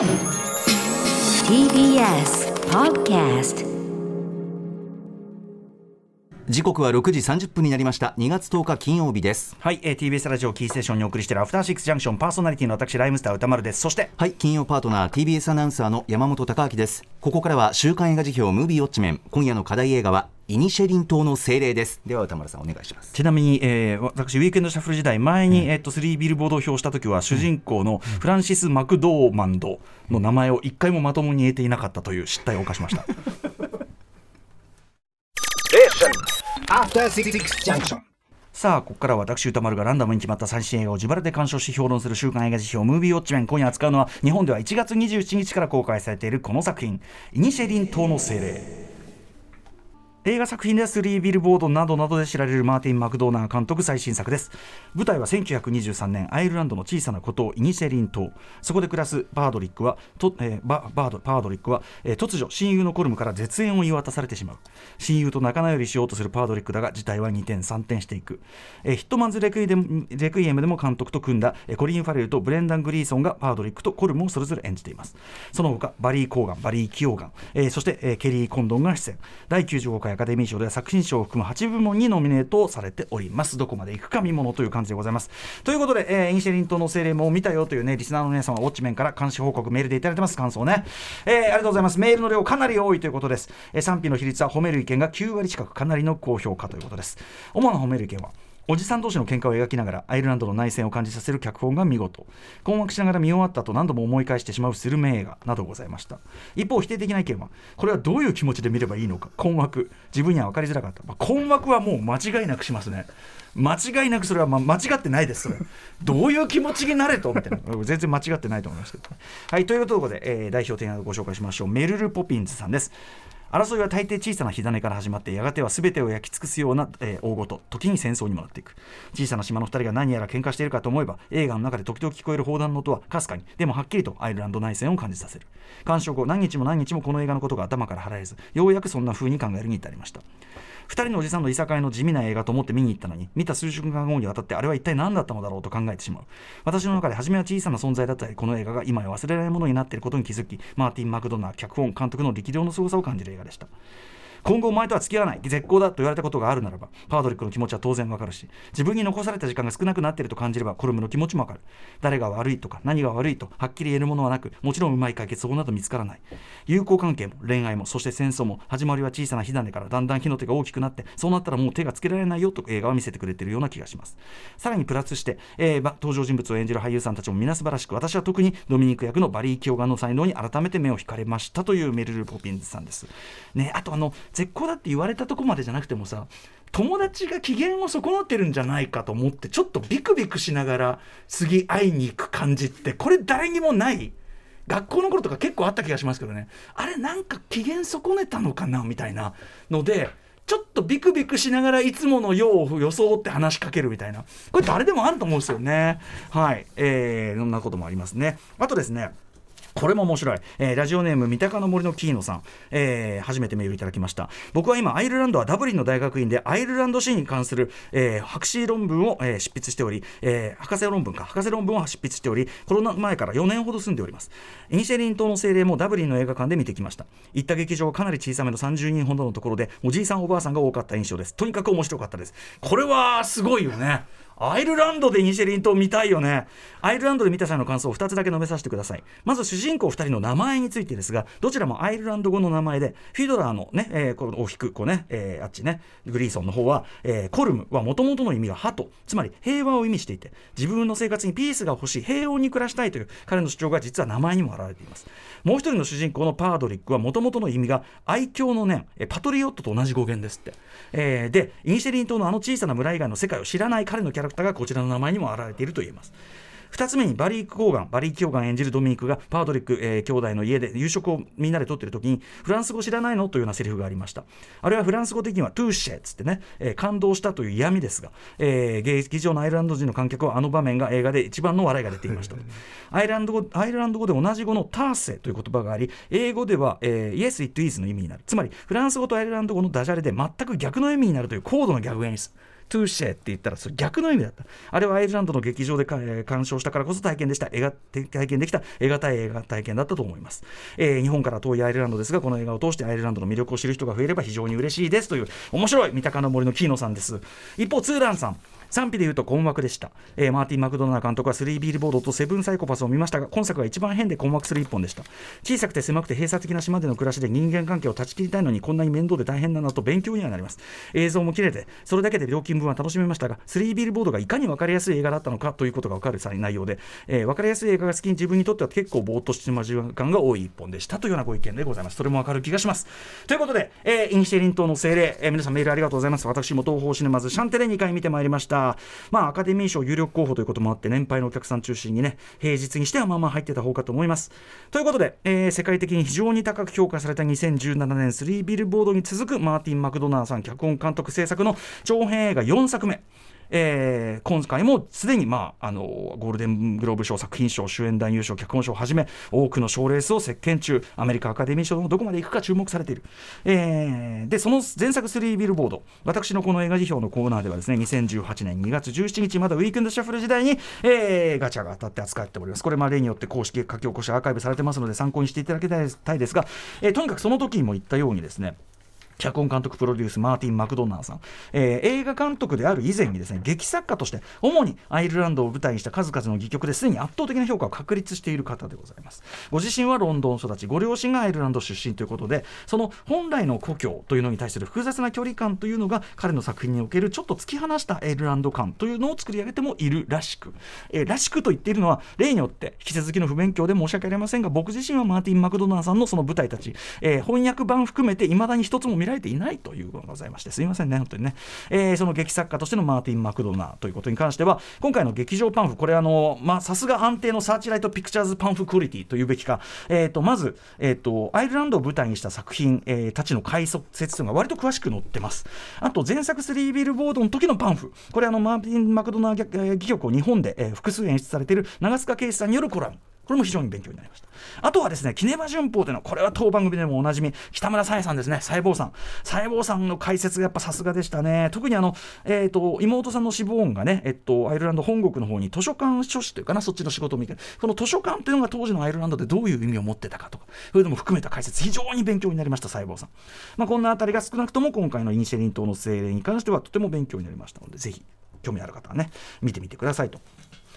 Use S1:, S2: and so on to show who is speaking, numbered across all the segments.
S1: TBS Podcast
S2: 時刻は6時30分になりました。2月10日金曜日です。
S3: はい、えー、TBS ラジオキーステーションにお送りしているアフターシックスジャンクションパーソナリティの私ライムスター歌丸です。そして
S2: はい金曜パートナー TBS アナウンサーの山本貴明です。ここからは週刊映画辞表ムービーウォッチメン今夜の課題映画はイニシェリン島の精霊です。では歌丸さんお願いします。
S3: ちなみに、えー、私ウィークエンドシャッフル時代前に、うん、えー、と3ビルボードを表した時は主人公のフランシス・マクドーマンドの名前を一回もまともに言えていなかったという失態を犯しました。さあここからは私歌丸がランダムに決まった最新映画を自腹で鑑賞し評論する週刊映画辞表ムービーウォッチメン。今夜扱うのは日本では1月27日から公開されているこの作品「イニシェリン島の精霊」映画作品ではスリービルボードなどなどで知られるマーティン・マクドーナー監督最新作です。舞台は1923年アイルランドの小さな孤島イニシェリン島。そこで暮らすバードリックはと、えー、ババードパードリックは、えー、突如親友のコルムから絶縁を言い渡されてしまう。親友と仲直りしようとするパードリックだが事態は二転三転していく、えー、ヒットマンズレクイでレクイエムでも監督と組んだ、えー、コリン・ファレルとブレンダン・グリーソンがパードリックとコルムをそれぞれ演じています。その他バリー・コーガンバリー・キオーガン、えー、そして、えー、ケリー・コンドンが出演。第95回アカデミー賞では作品賞を含む8部門にノミネートされております。どこまでいくか見ものという感じでございます。ということで、えー、インシェリントの精霊も見たよというねリスナーの皆様ウォッチメンから監視報告メールでいただいてます。感想ね、えー、ありがとうございます。メールの量かなり多いということです、えー、賛否の比率は褒める意見が9割近くかなりの高評価ということです。主な褒める意見は？おじさん同士の喧嘩を描きながらアイルランドの内戦を感じさせる脚本が見事。困惑しながら見終わったと何度も思い返してしまうスルメ映画などございました。一方否定的な意見はこれはどういう気持ちで見ればいいのか。困惑。自分には分かりづらかった、まあ、困惑はもう間違いなくしますね。間違いなくそれは、ま、間違ってないですそれ。どういう気持ちになれと？みたいな。全然間違ってないと思いますけど。はいというとことで、えー、代表提案をご紹介しましょう。メルル・ポピンズさんです。争いは大抵小さな火種から始まってやがては全てを焼き尽くすような、えー、大ごと時に戦争にもなっていく。小さな島の2人が何やら喧嘩しているかと思えば映画の中で時々聞こえる砲弾の音はかすかにでもはっきりとアイルランド内戦を感じさせる。鑑賞後何日も何日もこの映画のことが頭から離れずようやくそんな風に考えるに至りました。2人のおじさんのいさかいの地味な映画と思って見に行ったのに見た数週間後にわたってあれは一体何だったのだろうと考えてしまう。私の中で初めは小さな存在だったりこの映画が今や忘れられないものになっていることに気づきマーティン・マクドナー脚本監督の力量の凄さを感じる映画。でした。今後お前とは付き合わない。絶好だと言われたことがあるならばパードリックの気持ちは当然わかるし自分に残された時間が少なくなっていると感じればコルムの気持ちもわかる。誰が悪いとか何が悪いとはっきり言えるものはなくもちろんうまい解決法など見つからない。友好関係も恋愛もそして戦争も始まりは小さな火種からだんだん火の手が大きくなってそうなったらもう手がつけられないよと映画は見せてくれているような気がします。さらにプラスして、えー、登場人物を演じる俳優さんたちも皆素晴らしく私は特にドミニク役のバリー・キョーガの才能に改めて目を引かれましたというメルル・ポピンズさんです。ねあとあの絶好だって言われたとこまでじゃなくてもさ友達が機嫌を損なってるんじゃないかと思ってちょっとビクビクしながら次会いに行く感じってこれ誰にもない。学校の頃とか結構あった気がしますけどね。あれなんか機嫌損ねたのかなみたいなのでちょっとビクビクしながらいつものよう装って話しかけるみたいな。これ誰でもあると思うんですよね。はい。えー、そんなこともありますね。あとですねこれも面白い、えー、ラジオネーム三鷹の森のキーノさん、えー、初めてメールいただきました。僕は今アイルランドはダブリンの大学院でアイルランド史に関する、えー、博士論文を、えー、執筆しており、えー、博士論文か。博士論文を執筆しておりコロナ前から4年ほど住んでおります。イニシェリン島の精霊もダブリンの映画館で見てきました。行った劇場はかなり小さめの30人ほどのところでおじいさんおばあさんが多かった印象です。とにかく面白かったです。これはすごいよね。アイルランドでイニシェリン島見たいよね。アイルランドで見た際の感想を2つだけ述べさせてください。まず主人公2人の名前についてですがどちらもアイルランド語の名前でフィドラーのね、えー、このを引く子ね、えー、あっちねグリーソンの方は、えー、コルムはもともとの意味が鳩つまり平和を意味していて自分の生活にピースが欲しい平穏に暮らしたいという彼の主張が実は名前にも表れています。もう一人の主人公のパードリックはもともとの意味が愛郷の念パトリオットと同じ語源ですって、えー、でインシェリン島のあの小さな村以外の世界を知らない彼のキャラクターがこちらの名前にも表れていると言えます。2つ目にバリー・ク・コーガンバリー・キョーガン演じるドミニクがパードリック、えー、兄弟の家で夕食をみんなでとってる時にフランス語知らないの？というようなセリフがありました。あれはフランス語的には touché っつってね、えー、感動したという嫌味ですが、えー、劇場のアイルランド人の観客はあの場面が映画で一番の笑いが出ていました。アイルランド語アイルランド語で同じ語の Tá sé という言葉があり英語では、えー、Yes it is の意味になる。つまりフランス語とアイルランド語のダジャレで全く逆の意味になるという高度な逆演出 touché って言ったらそれ逆の意味だった。あれはアイルランドの劇場で、えー鑑賞したからこそ体験でした。映画体験できた。映画対映画体験だったと思います、えー日本から遠いアイルランドですがこの映画を通してアイルランドの魅力を知る人が増えれば非常に嬉しいです。という面白い三鷹の森のキーノさんです。一方ツーランさん。賛否で言うと困惑でした、えーマーティン・マクドナー監督は3ビールボードとセブンサイコパスを見ましたが今作が一番変で困惑する一本でした。小さくて狭くて閉鎖的な島での暮らしで人間関係を断ち切りたいのにこんなに面倒で大変だなと勉強にはなります。映像も綺麗でそれだけで料金分は楽しめましたが3ビールボードがいかに分かりやすい映画だったのかということが分かる内容で、えー分かりやすい映画が好きに自分にとっては結構ぼーっとしてしまう時間が多い一本でしたというようなご意見でございます。それも分かる気がします。ということで、えーイニシェリン島の精霊、えー皆さんメールありがとうございます。私も東宝シネマズシャンテレ2回見てまいりました。まあアカデミー賞有力候補ということもあって年配のお客さん中心にね平日にしてはまあまあ入ってた方かと思います。ということで、えー世界的に非常に高く評価された2017年3ビルボードに続くマーティン・マクドナーさん脚本監督制作の長編映画4作目。えー今回もすでに、まあ、あのゴールデングローブ賞作品賞主演男優賞脚本賞をはじめ多くの賞レースを席巻中アメリカアカデミー賞のどこまでいくか注目されている、えーでその前作3ビルボード私のこの映画辞表のコーナーではですね2018年2月17日まだウィークエンドシャッフル時代に、えーガチャが当たって扱っております。これまあ例によって公式書き起こしアーカイブされてますので参考にしていただきたいですが、えーとにかくその時にも言ったようにですね脚本監督プロデュースマーティン・マクドナーさん、えー映画監督である以前にですね劇作家として主にアイルランドを舞台にした数々の戯曲ですでに圧倒的な評価を確立している方でございます。ご自身はロンドン育ちご両親がアイルランド出身ということでその本来の故郷というのに対する複雑な距離感というのが彼の作品におけるちょっと突き放したアイルランド感というのを作り上げてもいるらしく、えーらしくと言っているのは例によって引き続きの不勉強で申し訳ありませんが僕自身はマーティン・マクドナーさんのその舞台たち、えー翻訳版含めていまだに一つも見られていないということがございましてすいませんね本当にね、えーその劇作家としてのマーティン・マクドナーということに関しては今回の劇場パンフこれあのまあさすが安定のサーチライト・ピクチャーズ・パンフクオリティというべきか、えー、とまず、えー、とアイルランドを舞台にした作品、えーたちの解説というのが割と詳しく載ってます。あと前作3ビルボードの時のパンフ。これあのマーティン・マクドナー劇えー戯曲を日本で、えー複数演出されている長塚圭史さんによるコラム。これも非常に勉強になりました。あとはですね、キネマ旬報というのは、これは当番組でもおなじみ、北村沙耶さんですね、細胞さん。細胞さんの解説がやっぱさすがでしたね。特にあの、えっ、と、妹さんの死亡音がね、えっと、アイルランド本国の方に図書館書士というかな、そっちの仕事を見て、この図書館というのが当時のアイルランドでどういう意味を持ってたかとか、そういうのも含めた解説、非常に勉強になりました、細胞さん。まあ、こんなあたりが少なくとも今回のイニシェリン島の精霊に関してはとても勉強になりましたので、ぜひ、興味ある方はね、見てみてくださいと。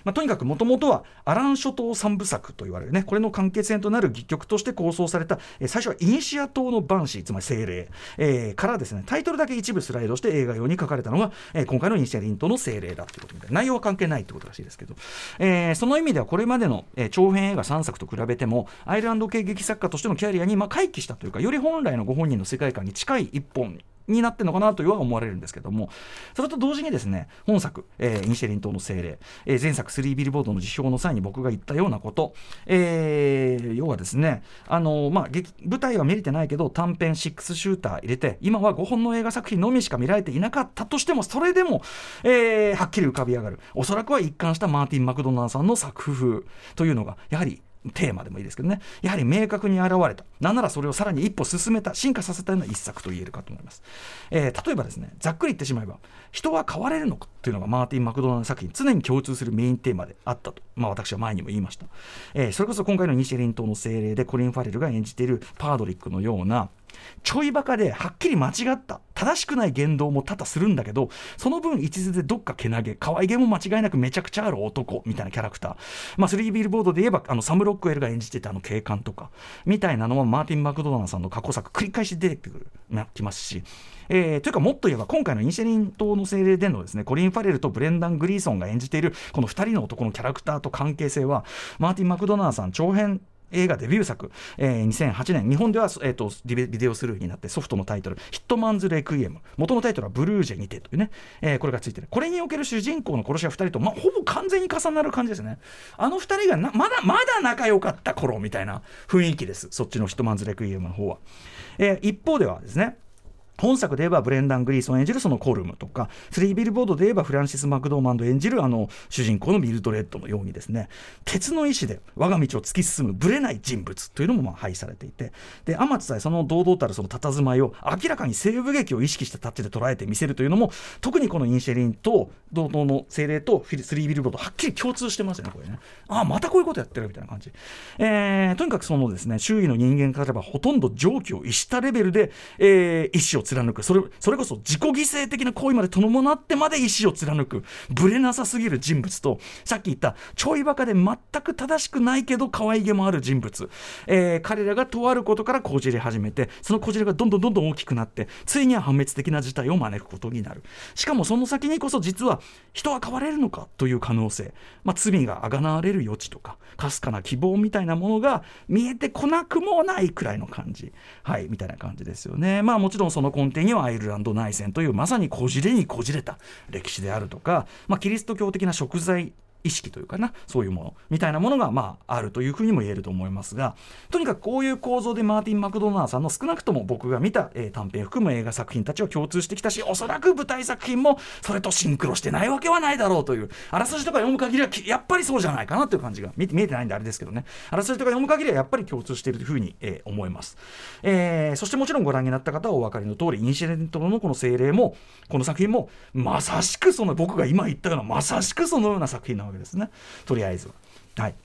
S3: まあ、とにかくもともとはアラン諸島三部作と言われるねこれの関係線となる戯曲として構想された、えー最初はイニシア島のバンシーつまり精霊、えーからですねタイトルだけ一部スライドして映画用に書かれたのが、えー今回のイニシアリン島の精霊だってことみたいな。内容は関係ないってことらしいですけど、えーその意味ではこれまでの、えー長編映画3作と比べてもアイルランド系劇作家としてのキャリアに、まあ、回帰したというかより本来のご本人の世界観に近い一本になってるのかなというは思われるんですけどもそれと同時にですね本作、えーイニシェリン島の精霊、えー前作3ビルボードの辞表の際に僕が言ったようなこと、えー要はですねあの、まあ、劇舞台は見れてないけど短編6シューター入れて今は5本の映画作品のみしか見られていなかったとしてもそれでも、えーはっきり浮かび上がる。おそらくは一貫したマーティン・マクドナーさんの作風というのがやはりテーマでもいいですけどね。やはり明確に現れた。なんならそれをさらに一歩進めた進化させたような一作と言えるかと思います、えー例えばですねざっくり言ってしまえば人は変われるのかというのがマーティン・マクドナー作品常に共通するメインテーマであったと、まあ、私は前にも言いました、えーそれこそ今回のイニシェリン島の精霊でコリン・ファレルが演じているパードリックのようなちょいバカではっきり間違った。正しくない言動も多々するんだけどその分一途でどっかけなげ可愛げも間違いなくめちゃくちゃある男みたいなキャラクター。まあ3ビルボードで言えばあのサム・ロックウェルが演じてたあの警官とかみたいなのはマーティン・マクドナルドさんの過去作繰り返し出てくるなきますし。えーというかもっと言えば今回のイニシェリン島の精霊でのですねコリン・ファレルとブレンダン・グリーソンが演じているこの2人の男のキャラクターと関係性はマーティン・マクドナルドさん長編映画デビュー作、えー2008年日本では、えー、とビデオスルーになってソフトのタイトル「ヒットマンズ・レクイエム」元のタイトルは「ブルージェにて」というね、えーこれがついてる。これにおける主人公の殺し屋2人と、まあ、ほぼ完全に重なる感じですね。あの2人がまだまだ仲良かった頃みたいな雰囲気です。そっちのヒットマンズ・レクイエムの方は、えー一方ではですね本作で言えばブレンダン・グリーソン演じるそのコルムとかスリービルボードで言えばフランシス・マクドーマンド演じるあの主人公のミルドレッドのようにですね。鉄の意志で我が道を突き進むぶれない人物というのもまあ配されていて。で天津さえその堂々たるその佇まいを明らかに西部劇を意識したタッチで捉えて見せるというのも特にこのインシェリンと同等の精霊とフィルスリービルボードはっきり共通してますよねこれね。ああまたこういうことやってるみたいな感じ、えー、とにかくそのですね周囲の人間からばほとんど常軌を逸したレベルで、えー、意志を貫く。それそれこそ自己犠牲的な行為まで伴ってまで意志を貫く。ぶれなさすぎる人物とさっき言ったちょいバカで全く正しくないけど可愛げもある人物、えー、彼らがとあることからこじれ始めてそのこじれがどんどんどんどん大きくなってついには破滅的な事態を招くことになる。しかもその先にこそ実は人は変われるのかという可能性、まあ、罪があがなわれる余地とかかすかな希望みたいなものが見えてこなくもないくらいの感じ。はいみたいな感じですよね。まあもちろんその根底にはアイルランド内戦というまさにこじれにこじれた歴史であるとか、まあ、キリスト教的な食材意識というかなそういうものみたいなものがまああるというふうにも言えると思いますがとにかくこういう構造でマーティン・マクドナーさんの少なくとも僕が見た、えー、短編含む映画作品たちは共通してきたしおそらく舞台作品もそれとシンクロしてないわけはないだろうというあらすじとか読む限りはやっぱりそうじゃないかなという感じが見見えてないんであれですけどね。あらすじとか読む限りはやっぱり共通しているというふうに、えー、思います、えー、そしてもちろんご覧になった方はお分かりの通りインシデントのこの精霊もこの作品もまさしくその僕が今言ったようなまさしくそのような作品なわけですね。とりあえずは。はい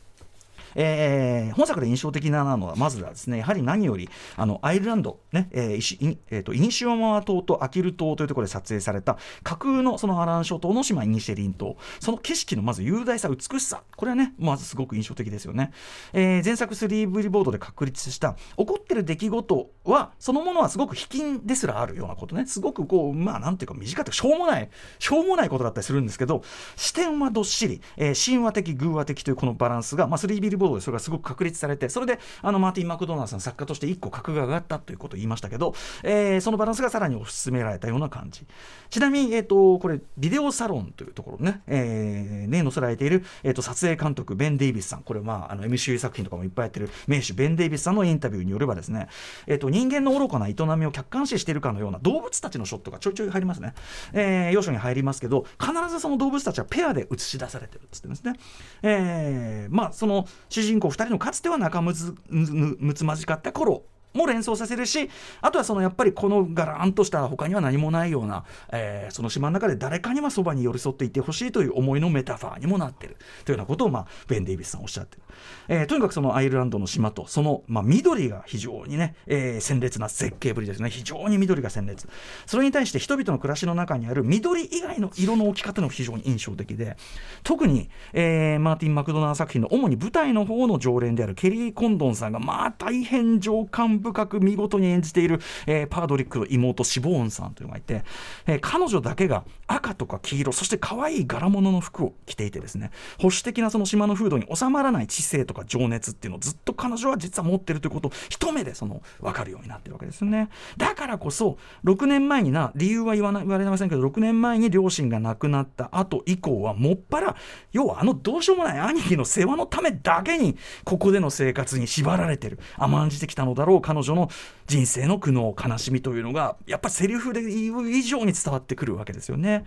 S3: えー、本作で印象的なのはまずはですねやはり何よりあのアイルランド、ねえーえーと、イニシオマワ島とアキル島というところで撮影された架空のそのアラン諸島の島イニシェリン島。その景色のまず雄大さ美しさ。これはねまずすごく印象的ですよね、えー、前作スリーブリボードで確立した起こってる出来事はそのものはすごく卑近ですらあるようなことね。すごくこうまあなんていうか短くてしょうもないしょうもないことだったりするんですけど視点はどっしり、えー、神話的偶話的というこのバランスが、まあ、スリービルボードでそれがすごく確立されてそれであのマーティン・マクドナーさん作家として1個格が上がったということを言いましたけど、えー、そのバランスがさらに推し進められたような感じ。ちなみに、えーと、これビデオサロンというところね、えー、ね載せられている、えーと、撮影監督ベン・デイビスさん。これまああの MCU 作品とかもいっぱいやってる名手ベン・デイビスさんのインタビューによればですね、えーと、人間の愚かな営みを客観視しているかのような動物たちのショットがちょいちょい入りますね、えー、要所に入りますけど必ずその動物たちはペアで映し出されてるっつってですね、えー、まあその主人公2人のかつては仲むつむつまじかった頃。も連想させるしあとはそのやっぱりこのがらんとした他には何もないような、えー、その島の中で誰かにはそばに寄り添っていてほしいという思いのメタファーにもなってる。というようなことを、まあ、ベン・デイビスさんおっしゃってる、えー、とにかくそのアイルランドの島とその、まあ、緑が非常にね、えー、鮮烈な絶景ぶりですね。非常に緑が鮮烈。それに対して人々の暮らしの中にある緑以外の色の置き方の非常に印象的で特に、えー、マーティン・マクドナー作品の主に舞台の方の常連であるケリー・コンドンさんがまあ大変情感深く見事に演じている、えー、パードリックの妹シボーンさんというのがいて、えー、彼女だけが赤とか黄色そして可愛い柄物の服を着ていてですね保守的なその島の風土に収まらない知性とか情熱っていうのをずっと彼女は実は持ってるということを一目でその分かるようになってるわけですよね。だからこそ6年前にな理由は言わな言われませんけど6年前に両親が亡くなった後以降はもっぱら要はあのどうしようもない兄貴の世話のためだけにここでの生活に縛られてる甘んじてきたのだろう彼女の人生の苦悩悲しみというのがやっぱりセリフで言う以上に伝わってくるわけですよね。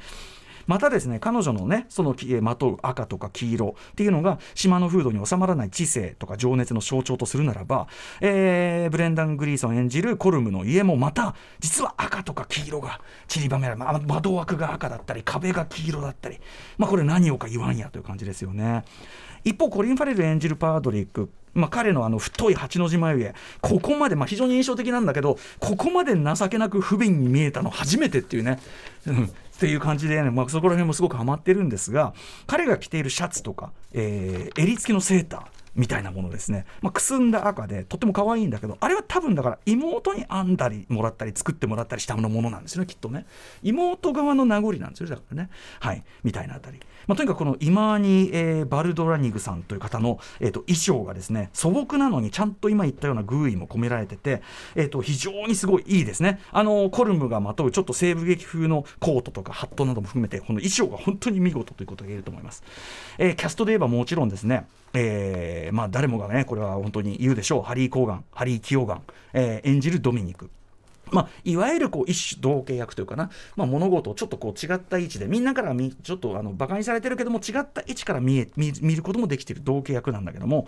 S3: またですね彼女のねそのまとう赤とか黄色っていうのが島の風土に収まらない知性とか情熱の象徴とするならば、えー、ブレンダン・グリーソン演じるコルムの家もまた実は赤とか黄色が散りばめられま窓枠が赤だったり壁が黄色だったりまあこれ何をか言わんやという感じですよね。一方コリン・ファレル演じるパードリックまあ、彼のあの太い八の字眉毛ここまで、まあ、非常に印象的なんだけどここまで情けなく不憫に見えたの初めてっていうね、うん、っていう感じで、ね、まあ、そこら辺もすごくハマってるんですが彼が着ているシャツとか、えー、襟付きのセーターみたいなものですね、まあ、くすんだ赤でとっても可愛いんだけどあれは多分だから妹に編んだりもらったり作ってもらったりしたものなんですよねきっとね。妹側の名残なんですよだからね。はい。みたいなあたり、まあ、とにかくこのイマーニ、えー、バルドラニグさんという方の、えーと、衣装がですね素朴なのにちゃんと今言ったような偶意も込められてて、えーと、非常にすごいいいですね。あのコルムがまとうちょっと西部劇風のコートとかハットなども含めてこの衣装が本当に見事ということが言えると思います、えー、キャストで言えばもちろんですねえーまあ、誰もがねこれは本当に言うでしょう。ハリー・コーガンハリー・キオガン、えー、演じるドミニク。まあ、いわゆるこう一種同型役というかな、まあ、物事をちょっとこう違った位置でみんなからみちょっとあのバカにされてるけども違った位置から見え見ることもできている同型役なんだけども、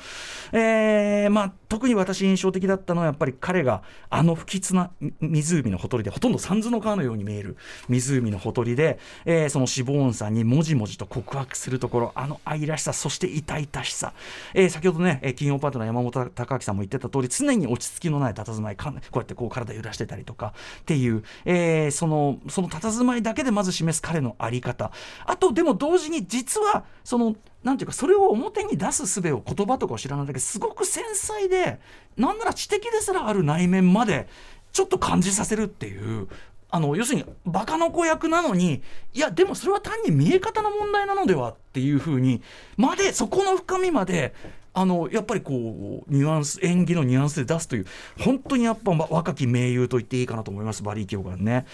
S3: えーまあ、特に私印象的だったのはやっぱり彼があの不吉な湖のほとりでほとんど三途の川のように見える湖のほとりで、えー、その死亡音さんにもじもじと告白するところあの愛らしさそして痛々しさ、えー、先ほどね金曜パートナー山本隆明さんも言ってた通り常に落ち着きのない佇まいこうやってこう体揺らしてたりとか。とかっていう、えー、そのその佇まいだけでまず示す彼の在り方。あとでも同時に実はそのなんていうかそれを表に出す術を言葉とかを知らないだけすごく繊細でなんなら知的ですらある内面までちょっと感じさせるっていうあの要するにバカの子役なのにいやでもそれは単に見え方の問題なのではっていうふうにまでそこの深みまであのやっぱりこうニュアンス演技のニュアンスで出すという本当にやっぱ若き名優と言っていいかなと思いますバリー・キョガンね。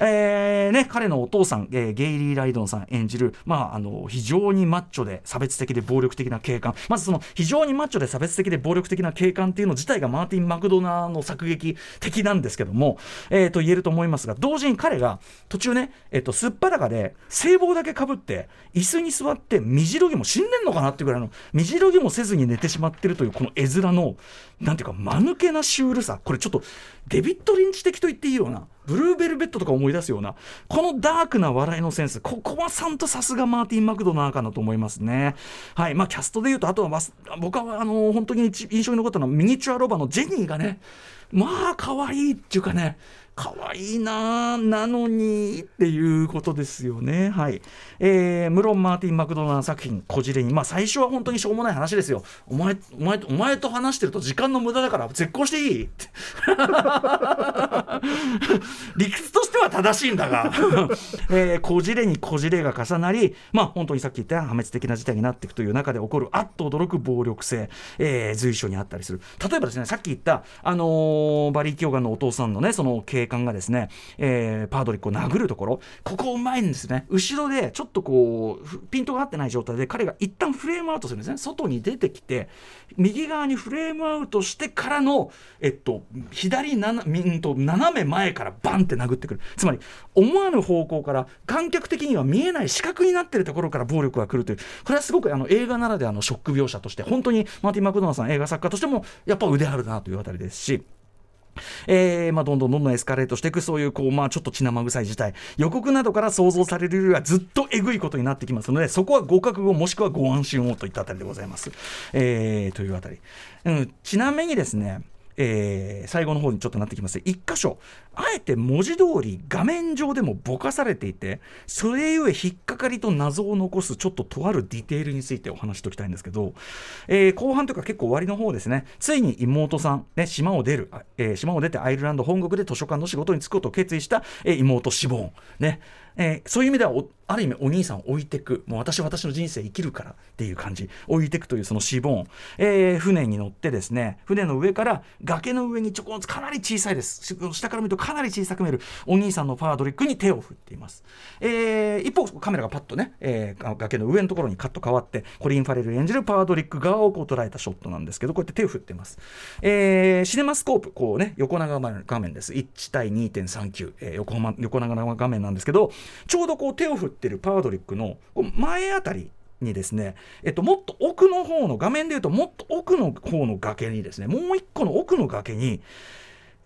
S3: えーね、彼のお父さん、えー、ゲイリー・ライドンさん演じる、まあ、あの非常にマッチョで差別的で暴力的な警官。まずその非常にマッチョで差別的で暴力的な警官っていうの自体がマーティン・マクドナーの作劇的なんですけども、えー、と言えると思いますが同時に彼が途中ね、えー、とすっぱだかで聖望だけかぶって椅子に座って身じろぎも死んでんのかなっていうぐらいの身じろぎもせずに寝てしまってるというこの絵面のなんていうか間抜けなシュールさ。これちょっとデビッド・リンチ的と言っていいようなブルーベルベットとか思い出すようなこのダークな笑いのセンスここはさんとさすがマーティン・マクドナーかなと思いますね。はいまあキャストでいうとあとは僕はあの本当に印象に残ったのはミニチュアロバのジェニーがねまあ可愛いっていうかね可愛いななのにっていうことですよね。はい。えー、ムロン・マーティン・マクドナー作品、こじれに、まあ最初は本当にしょうもない話ですよ。お前、お前、お前と話してると時間の無駄だから絶交していい？って理屈としては正しいんだが、えー、こじれにこじれが重なり、まあ本当にさっき言った破滅的な事態になっていくという中で起こるあっと驚く暴力性、えー、随所にあったりする。例えばですね、さっき言った、あのー、バリー・キョーガンのお父さんのね、その警官がですね、えー、パードリックを殴るところここうまいんですね後ろでちょっとこうピントが合ってない状態で彼が一旦フレームアウトするんですね外に出てきて右側にフレームアウトしてからの、えっと、左なんと斜め前からバンって殴ってくるつまり思わぬ方向から観客的には見えない視覚になってるところから暴力が来るというこれはすごくあの映画ならではのショック描写として本当にマーティン・マクドナーさん映画作家としてもやっぱ腕あるなというあたりですし。えーまあ、どんどんどんどんエスカレートしていくそういうこう、まあ、ちょっと血生臭い事態予告などから想像されるよりはずっとえぐいことになってきますのでそこはご覚悟もしくはご安心をといったあたりでございます。えー、というあたり、うん、ちなみにですねえー、最後の方にちょっとなってきます。1箇所あえて文字通り画面上でもぼかされていてそれゆえ引っかかりと謎を残すちょっととあるディテールについてお話しておきたいんですけど、えー、後半というか結構終わりの方ですね。ついに妹さん、ね、島を出る、えー、島を出てアイルランド本国で図書館の仕事に就くことを決意した、えー、妹死亡ね。えー、そういう意味ではある意味お兄さんを置いていく。もう私は私の人生生きるからっていう感じ。置いていくというそのシボン、えー、船に乗ってですね。船の上から崖の上にちょこんとかなり小さいです。下から見るとかなり小さく見える。お兄さんのパードリックに手を振っています、えー、一方カメラがパッとね、えー、崖の上のところにカット変わってコリン・ファレル演じるパードリック側をこう捉えたショットなんですけどこうやって手を振っています、えー、シネマスコープこうね横長画面です。1対2.39、えー、横横長画面なんですけどちょうどこう手を振ってるパードリックの前あたりにですね、えっと、もっと奥の方の画面でいうともっと奥の方の崖にですねもう一個の奥の崖に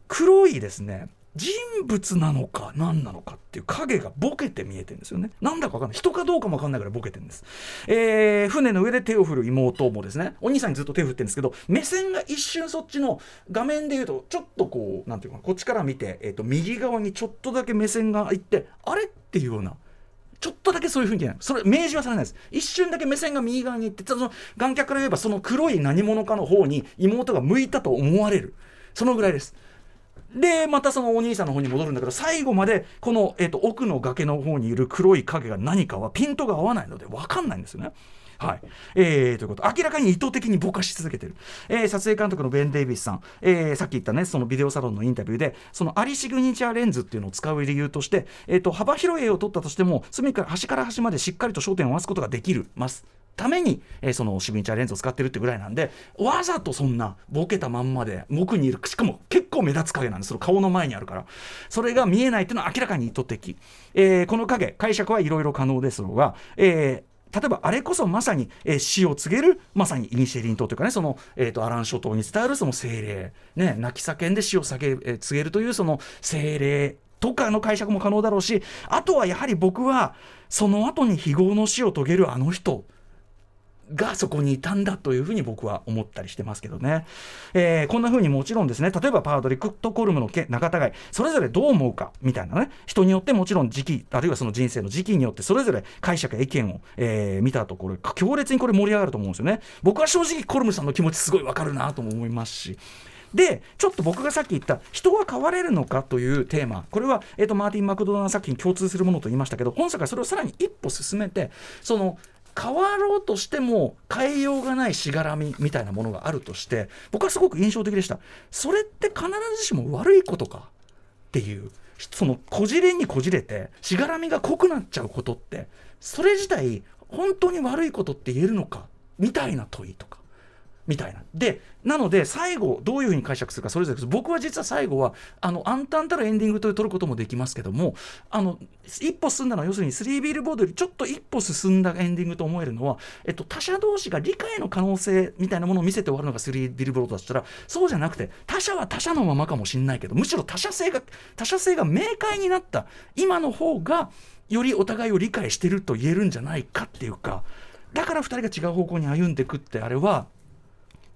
S3: 黒いですね人物なのか何なのかっていう影がボケて見えてるんですよね。なんだか分かんない。人かどうかも分かんないからボケてるんです。えー、船の上で手を振る妹もですね、お兄さんにずっと手を振ってるんですけど、目線が一瞬そっちの画面で言うと、ちょっとこう、なんていうかこっちから見て、えーと、右側にちょっとだけ目線がいって、あれっていうような。ちょっとだけそういうふうにない。それ、明示はされないです。一瞬だけ目線が右側に行って、その眼客から言えば、その黒い何者かの方に妹が向いたと思われる。そのぐらいです。でまたそのお兄さんの方に戻るんだけど最後までこの、えーと、奥の崖の方にいる黒い影が何かはピントが合わないので分かんないんですよね。はい。えー、ということ。明らかに意図的にぼかし続けてる、えー、撮影監督のベン・デイビスさん、えー、さっき言ったねそのビデオサロンのインタビューでそのアリシグニチャーレンズっていうのを使う理由として、えーと、幅広い絵を撮ったとしても隅から端から端までしっかりと焦点を合わすことができる。ます。ために、えー、そのシグニチャーレンズを使ってるってぐらいなんでわざとそんなボケたまんまで奥にいる。しかも結構目立つ影なんです。その顔の前にあるから。それが見えないというのは明らかに意図的、えー、この影解釈はいろいろ可能ですが、えー例えばあれこそまさに、えー、死を告げるまさにイニシェリン島というかねその、えーと、アラン諸島に伝わるその精霊、ね、泣き叫んで死を叫、えー、告げるというその精霊とかの解釈も可能だろうしあとはやはり僕はその後に非業の死を遂げるあの人がそこにいたんだというふうに僕は思ったりしてますけどね、えー、こんなふうにもちろんですね。例えばパードリックとコルムの仲違い。それぞれどう思うかみたいなね。人によってもちろん時期あるいはその人生の時期によってそれぞれ解釈や意見を、えー、見たところ強烈にこれ盛り上がると思うんですよね。僕は正直コルムさんの気持ちすごいわかるなとも思いますし。でちょっと僕がさっき言った人は変われるのかというテーマ。これは、えーと、マーティン・マクドナー作品共通するものと言いましたけど本作はそれをさらに一歩進めてその変わろうとしても変えようがないしがらみみたいなものがあるとして僕はすごく印象的でした。それって必ずしも悪いことか？っていうそのこじれにこじれてしがらみが濃くなっちゃうことってそれ自体本当に悪いことって言えるのか？みたいな問いとか。みたいな。で、なので、最後、どういうふうに解釈するか、それぞれ僕は実は最後は、あの、暗淡たるエンディングと取ることもできますけども、あの、一歩進んだのは、要するに3ビルボードよりちょっと一歩進んだエンディングと思えるのは、えっと、他者同士が理解の可能性みたいなものを見せて終わるのが3ビルボードだったら、そうじゃなくて、他者は他者のままかもしれないけど、むしろ他者性が、他者性が明快になった、今の方が、よりお互いを理解してると言えるんじゃないかっていうか、だから2人が違う方向に歩んでいくってあれは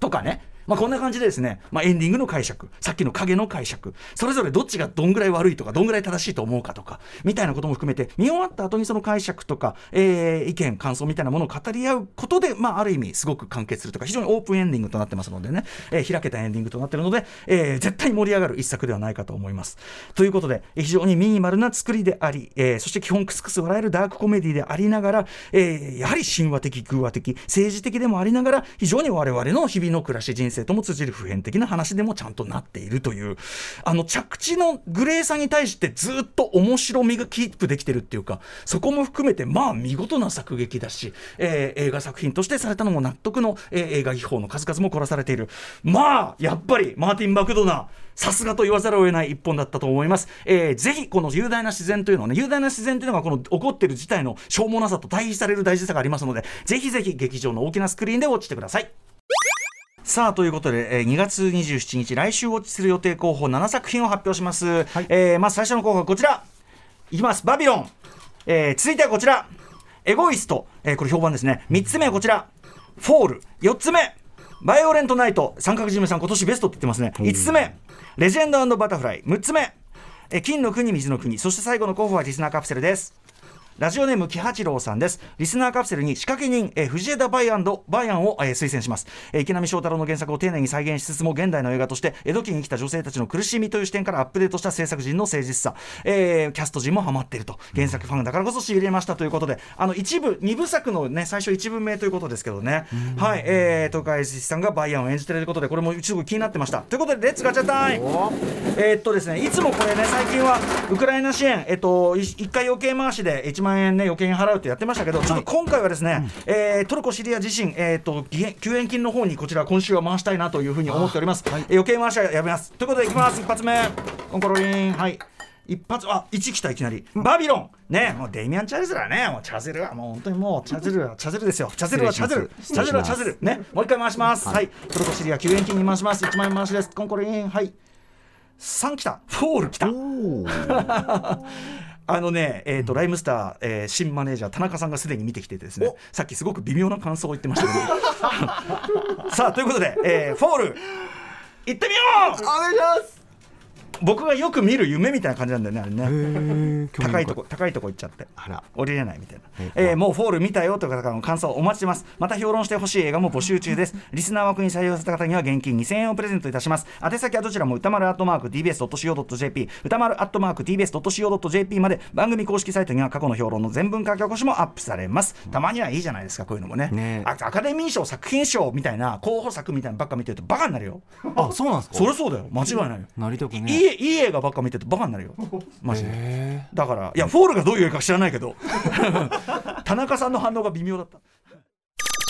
S3: とかね。まあ、こんな感じでですね、まあ、エンディングの解釈、さっきの影の解釈、それぞれどっちがどんぐらい悪いとか、どんぐらい正しいと思うかとか、みたいなことも含めて、見終わった後にその解釈とか、えー、意見、感想みたいなものを語り合うことで、まあ、ある意味、すごく完結するとか、非常にオープンエンディングとなってますのでね、えー、開けたエンディングとなっているので、えー、絶対盛り上がる一作ではないかと思います。ということで、非常にミニマルな作りであり、えー、そして基本クスクス笑えるダークコメディでありながら、えー、やはり神話的、偶話的、政治的でもありながら、非常に我々の日々の暮らし、人生とも通じる普遍的な話でもちゃんとなっているというあの着地のグレーさに対してずっと面白みがキープできてるっていうかそこも含めてまあ見事な作劇だし、えー、映画作品としてされたのも納得の、えー、映画技法の数々も凝らされているまあやっぱりマーティン・バクドナーさすがと言わざるを得ない一本だったと思います。えー、ぜひこの雄大な自然というのはね、雄大な自然というのがこの起こっている事態のしょうもなさと対比される大事さがありますので、ぜひぜひ劇場の大きなスクリーンでウォッチしてください。さあということで、えー、2月27日来週ウォッチする予定候補7作品を発表します、はい、えー、まず最初の候補はこちら。いきます。バビロン、えー、続いてはこちら。エゴイスト、えー、これ評判ですね。3つ目はこちら。フォール。4つ目。バイオレントナイト。三角締めさん今年ベストって言ってますね。5つ目。レジェンドバタフライ。6つ目。え金の国水の国。そして最後の候補はリスナーカプセルですラジオネーム木八郎さんです。リスナーカプセルに仕掛け人、えー、藤枝バイアンドバイアンを、えー、推薦します、えー、池波正太郎の原作を丁寧に再現しつつも現代の映画として江戸期に来た女性たちの苦しみという視点からアップデートした制作陣の誠実さ、えー、キャスト陣もハマっていると。原作ファンだからこそしびれました。ということであの一部二部作のね最初一部目ということですけどね。はい、えー、豊川悦司さんが梅安を演じているということでこれもすごい気になってました。ということでレッツガチャタイム。えー、っとですねいつもこれね最近はウクライナ支援えっと一回余計回しで1万円ね余計に払払うってやってましたけど、ちょっと今回はですね、はい、えー、トルコ、シリア地震、えーと、救援金の方にこちら、今週は回したいなというふうに思っております。はい、余計回しはやめます。ということで、いきます、一発目、コンコロリン、はい。一発あ1来たいきなり、バビロン。ねもうデイミアン・チャーズルはねもうチャゼルはもう本当にもうチャゼルは チャゼルですよ。チャゼルはチャゼル。チャゼルはチャゼル。ねもう一回回します。はい、トルコシリア救援金に回します。1万円回しです。コンコロリン。はい。3来た。フォール来た あのね、えーと、ライムスター、えー、新マネージャー田中さんがすでに見てきてですね。さっきすごく微妙な感想を言ってましたけど。さあということで、えー、フォール行ってみよ
S2: う！お願いします
S3: 僕がよく見る夢みたいな感じなんだよねあれね。高いとこ高いとこ行っちゃって。降りれないみたいな、えー、もうフォール見たよという方からの感想をお待ちしてます。また評論してほしい映画も募集中です。リスナー枠に採用された方には現金2000円をプレゼントいたします。宛先はどちらも宇多丸アットマーク TBS.CO.JP 宇多丸アットマーク TBS.CO.JP まで番組公式サイトには過去の評論の全文書き起こしもアップされます。たまにはいいじゃないですかこういうのもね。ねアカデミー賞作品賞みたいな候補作みたいなばっか見てるとバカになるよ。
S2: あそうなんですか？
S3: そりゃそうだよ。間違いないよ。
S2: なりたくね
S3: いいいい映画ばっか見てるとバカになるよ。マジで。だからいやフォールがどういう映画か知らないけど。田中さんの反応が微妙だった。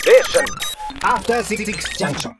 S3: え After Six Junction